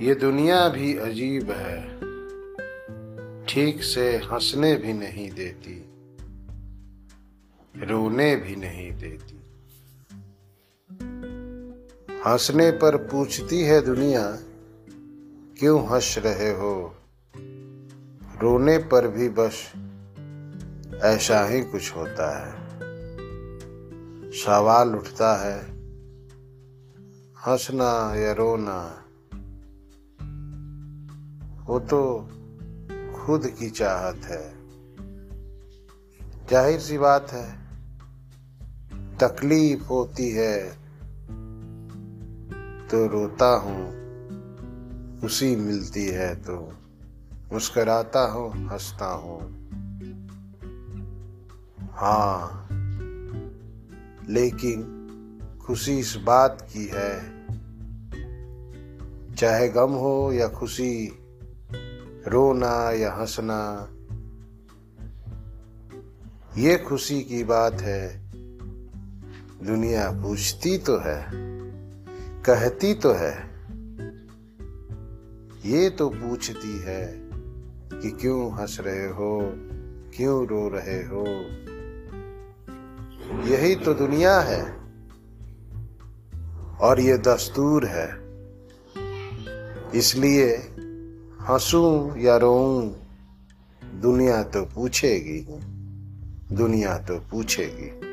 ये दुनिया भी अजीब है। ठीक से हंसने भी नहीं देती, रोने भी नहीं देती। हंसने पर पूछती है दुनिया, क्यों हंस रहे हो? रोने पर भी बस ऐसा ही कुछ होता है। सवाल उठता है, हंसना या रोना वो तो खुद की चाहत है। ज़ाहिर सी बात है, तकलीफ़ होती है तो रोता हूँ खुशी मिलती है तो मुस्कराता हूँ, हंसता हूँ। हाँ लेकिन खुशी इस बात की है, चाहे गम हो या खुशी रोना या हंसना। ये खुशी की बात है। दुनिया पूछती तो है, कहती तो है। ये तो पूछती है कि क्यों हंस रहे हो, क्यों रो रहे हो। यही तो दुनिया है और ये दस्तूर है। इसलिए हंसूं या रोऊं दुनिया तो पूछेगी दुनिया तो पूछेगी।